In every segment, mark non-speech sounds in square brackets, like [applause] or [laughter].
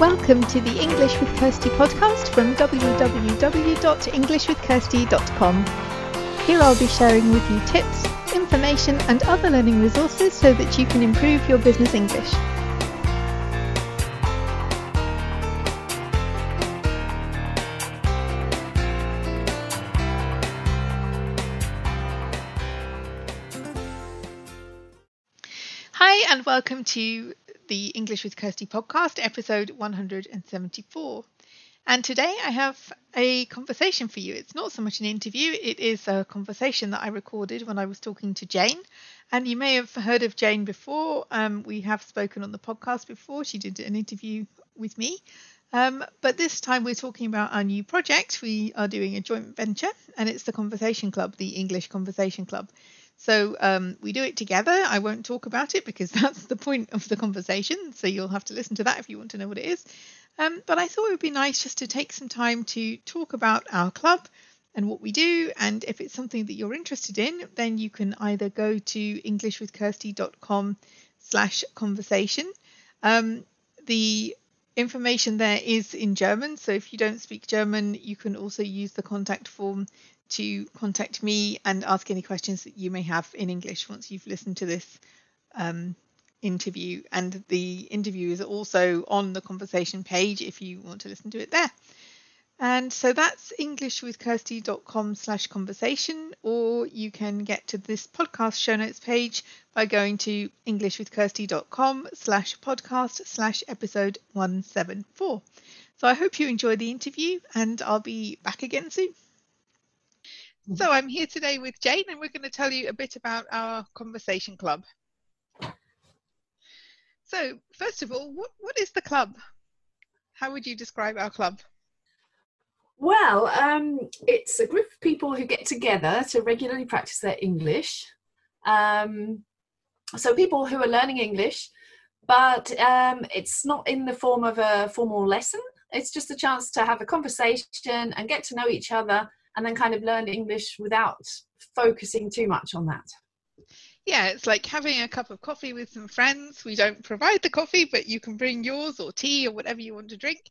Welcome to the English with Kirsty podcast from www.englishwithkirsty.com. Here I'll be sharing with you tips, information, and other learning resources so that you can improve your business English. Hi, and welcome to the English with Kirsty podcast, episode 174. And today I have a conversation for you. It's not so much an interview, it is a conversation that I recorded when I was talking to Jane. And you may have heard of Jane before. Um, we have spoken on the podcast before. She did an interview with me. Um, but this time we're talking about our new project. We are doing a joint venture, and it's the Conversation Club, the English Conversation Club. So um, we do it together. I won't talk about it because [laughs] that's the point of the conversation. So you'll have to listen to that if you want to know what it is. Um, but I thought it would be nice just to take some time to talk about our club and what we do. And if it's something that you're interested in, then you can either go to englishwithkirsty.com slash conversation. Um, the information there is in German. So if you don't speak German, you can also use the contact form to contact me and ask any questions that you may have in English once you've listened to this um, interview. And the interview is also on the conversation page if you want to listen to it there. And so that's englishwithkirsty.com slash conversation, or you can get to this podcast show notes page by going to englishwithkirsty.com slash podcast slash episode 174. So I hope you enjoy the interview and I'll be back again soon. So I'm here today with Jane and we're going to tell you a bit about our conversation club. So first of all, what, what is the club? How would you describe our club? Well, um, it's a group of people who get together to regularly practice their English. Um, so people who are learning English, but um, it's not in the form of a formal lesson. It's just a chance to have a conversation and get to know each other and then kind of learn English without focusing too much on that. Yeah, it's like having a cup of coffee with some friends. We don't provide the coffee, but you can bring yours or tea or whatever you want to drink.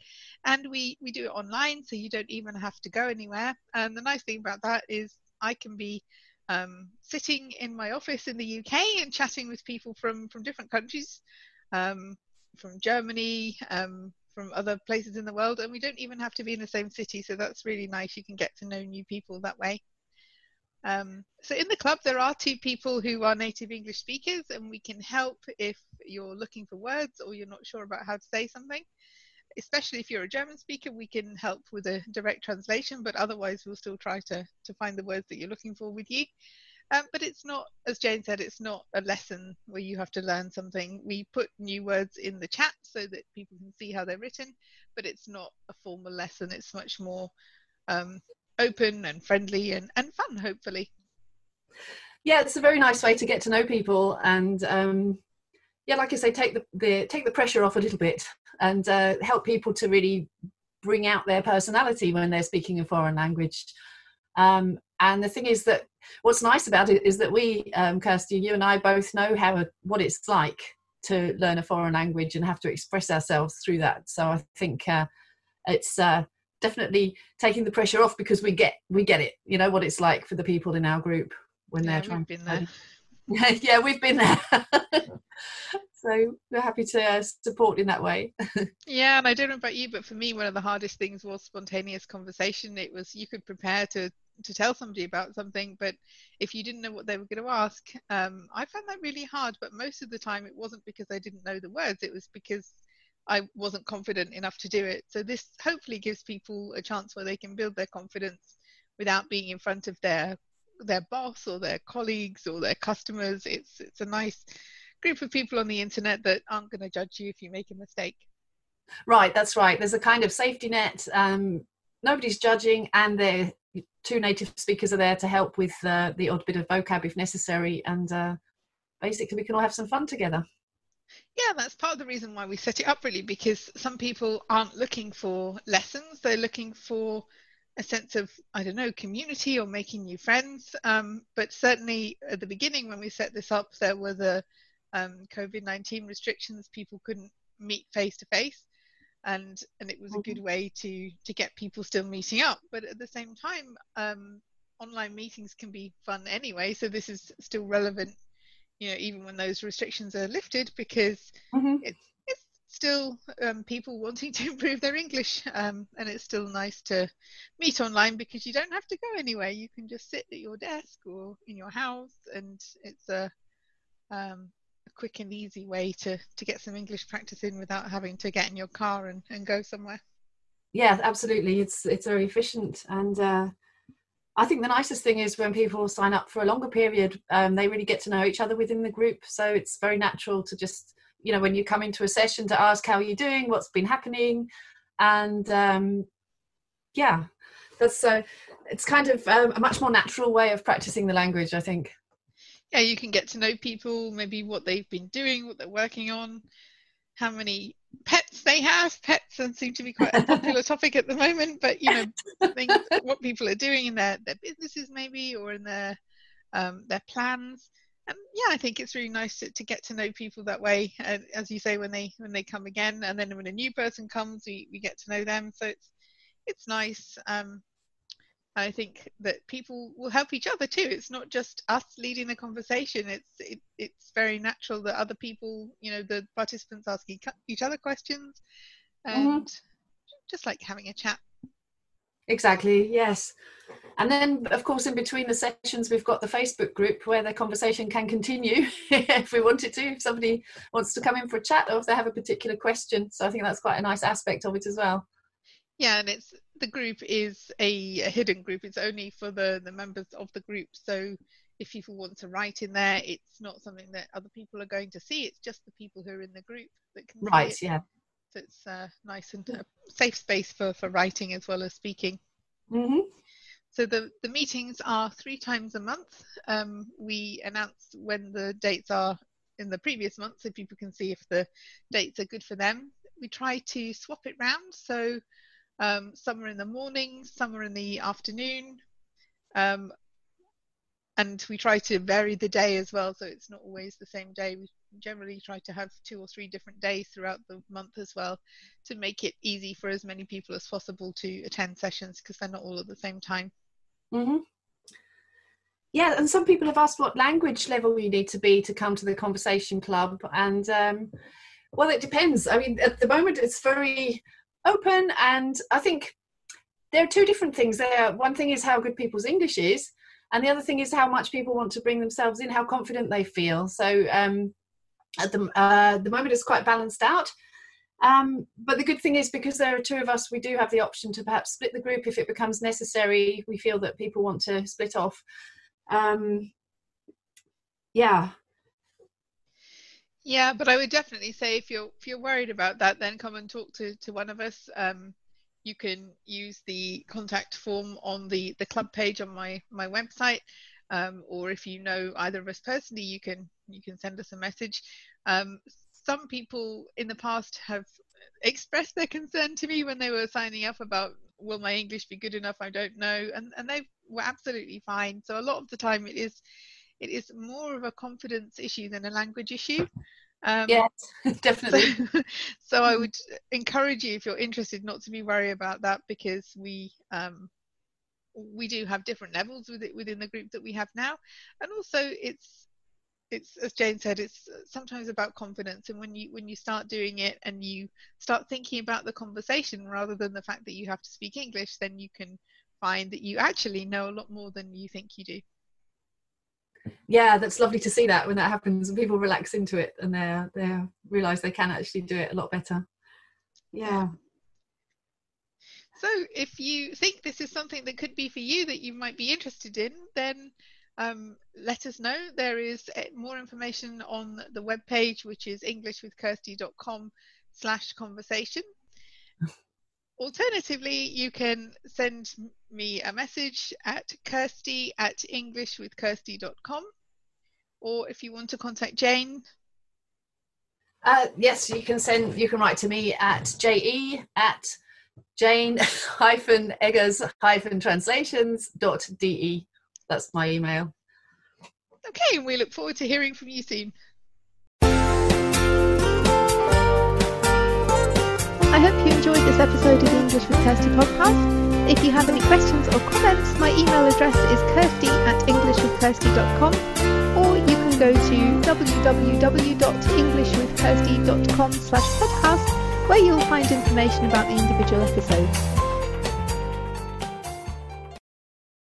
And we, we do it online, so you don't even have to go anywhere. And the nice thing about that is I can be um, sitting in my office in the UK and chatting with people from, from different countries, um, from Germany, um, from other places in the world and we don't even have to be in the same city so that's really nice. You can get to know new people that way. Um, so in the club there are two people who are native english speakers and we can help if you're looking for words or you're not sure about how to say something. Especially if you're a german speaker we can help with a direct translation but otherwise we'll still try to to find the words that you're looking for with you um, but it's not, as Jane said, it's not a lesson where you have to learn something. We put new words in the chat so that people can see how they're written, but it's not a formal lesson. It's much more um, open and friendly and, and fun, hopefully. Yeah, it's a very nice way to get to know people and um, yeah, like I say, take the, the take the pressure off a little bit and uh, help people to really bring out their personality when they're speaking a foreign language. Um, and the thing is that what's nice about it is that we, um, Kirsty, you and I both know how what it's like to learn a foreign language and have to express ourselves through that. So I think uh, it's uh, definitely taking the pressure off because we get we get it. You know what it's like for the people in our group when yeah, they're trying. Been there. [laughs] yeah, we've been there. [laughs] so we're happy to uh, support in that way. [laughs] yeah, and I don't know about you, but for me, one of the hardest things was spontaneous conversation. It was you could prepare to to tell somebody about something but if you didn't know what they were going to ask um, i found that really hard but most of the time it wasn't because i didn't know the words it was because i wasn't confident enough to do it. So this hopefully gives people a chance where they can build their confidence without being in front of their their boss or their colleagues or their customers. It's it's a nice group of people on the internet that aren't going to judge you if you make a mistake. Right that's right. There's a kind of safety net um, nobody's judging and they're two native speakers are there to help with uh, the odd bit of vocab if necessary, and uh, basically we can all have some fun together. Yeah, that's part of the reason why we set it up, really, because some people aren't looking for lessons; they're looking for a sense of I don't know community or making new friends. Um, but certainly at the beginning, when we set this up, there were the um, COVID nineteen restrictions; people couldn't meet face to face. And and it was a good mm-hmm. way to to get people still meeting up. But at the same time, um, online meetings can be fun anyway. So this is still relevant, you know, even when those restrictions are lifted, because mm-hmm. it's it's still um, people wanting to [laughs] improve their English, um, and it's still nice to meet online because you don't have to go anywhere. You can just sit at your desk or in your house, and it's a um, a quick and easy way to to get some English practice in without having to get in your car and, and go somewhere. Yeah, absolutely. It's it's very efficient and. Uh, I think the nicest thing is when people sign up for a longer period, um, they really get to know each other within the group. So it's very natural to just, you know, when you come into a session to ask how you're doing, what's been happening, and um, yeah, that's so. Uh, it's kind of um, a much more natural way of practicing the language, I think yeah, you can get to know people, maybe what they've been doing, what they're working on, how many pets they have. Pets seem to be quite a popular [laughs] topic at the moment, but you know, things, what people are doing in their, their businesses maybe or in their um, their plans. And yeah, I think it's really nice to, to get to know people that way. And as you say, when they when they come again, and then when a new person comes, we, we get to know them. So it's it's nice. Um, I think that people will help each other too. It's not just us leading the conversation. It's it, it's very natural that other people, you know, the participants ask each other questions, mm-hmm. and mm-hmm. just like having a chat. Exactly. Yes. And then, of course, in between the sessions, we've got the Facebook group where the conversation can continue [laughs] if we wanted to. If somebody wants to come in for a chat or if they have a particular question, so I think that's quite a nice aspect of it as well. Yeah, and it's the group is a, a, hidden group. It's only for the the members of the group. So if people want to write in there, it's not something that other people are going to see. It's just the people who are in the group that can. Right. Yeah. So it's uh, nice and a safe space for for writing as well as speaking. Mm-hmm. So the, the meetings are three times a month. Um, we announce when the dates are in the previous month so people can see if the dates are good for them. We try to swap it round. So um, some are in the morning, some are in the afternoon. Um, and we try to vary the day as well, so it's not always the same day. We generally try to have two or three different days throughout the month as well to make it easy for as many people as possible to attend sessions because they're not all at the same time. Mm-hmm. Yeah, and some people have asked what language level you need to be to come to the conversation club, and um, well, it depends. I mean, at the moment, it's very open and i think there are two different things there. One thing is how good people's english is and the other thing is how much people want to bring themselves in how confident they feel. So um, at the, uh, the moment it's quite balanced out. Um, but the good thing is because there are two of us we do have the option to perhaps split the group. If it becomes necessary we feel that people want to split off. Um, yeah yeah, but I would definitely say if you're if you're worried about that, then come and talk to to one of us. Um, you can use the contact form on the the club page on my my website, um, or if you know either of us personally, you can you can send us a message. Um, some people in the past have expressed their concern to me when they were signing up about will my English be good enough? I don't know, and and they were absolutely fine. So a lot of the time it is it is more of a confidence issue than a language issue. Um, yes, [laughs] [laughs] definitely. So, [laughs] so, I would encourage you, if you're interested, not to be worried about that because we um, we do have different levels with it within the group that we have now, and also it's it's as Jane said, it's sometimes about confidence. And when you when you start doing it and you start thinking about the conversation rather than the fact that you have to speak English, then you can find that you actually know a lot more than you think you do yeah that's lovely to see that when that happens and people relax into it and they they realize they can actually do it a lot better. Yeah. So if you think this is something that could be for you that you might be interested in then um, let us know. There is eh, more information on the web page which is englishwithkirsty.com slash conversation Alternatively, you can send me a message at kirsty at englishwithkirsty.com or if you want to contact Jane. Uh, yes, you can send, you can write to me at je at jane hyphen eggers hyphen translations dot de. That's my email. Okay, and we look forward to hearing from you soon. I hope you enjoyed this episode of the English with Kirsty podcast. If you have any questions or comments, my email address is kirsty at englishwithkirsty.com or you can go to www.englishwithkirsty.com slash podcast where you'll find information about the individual episodes.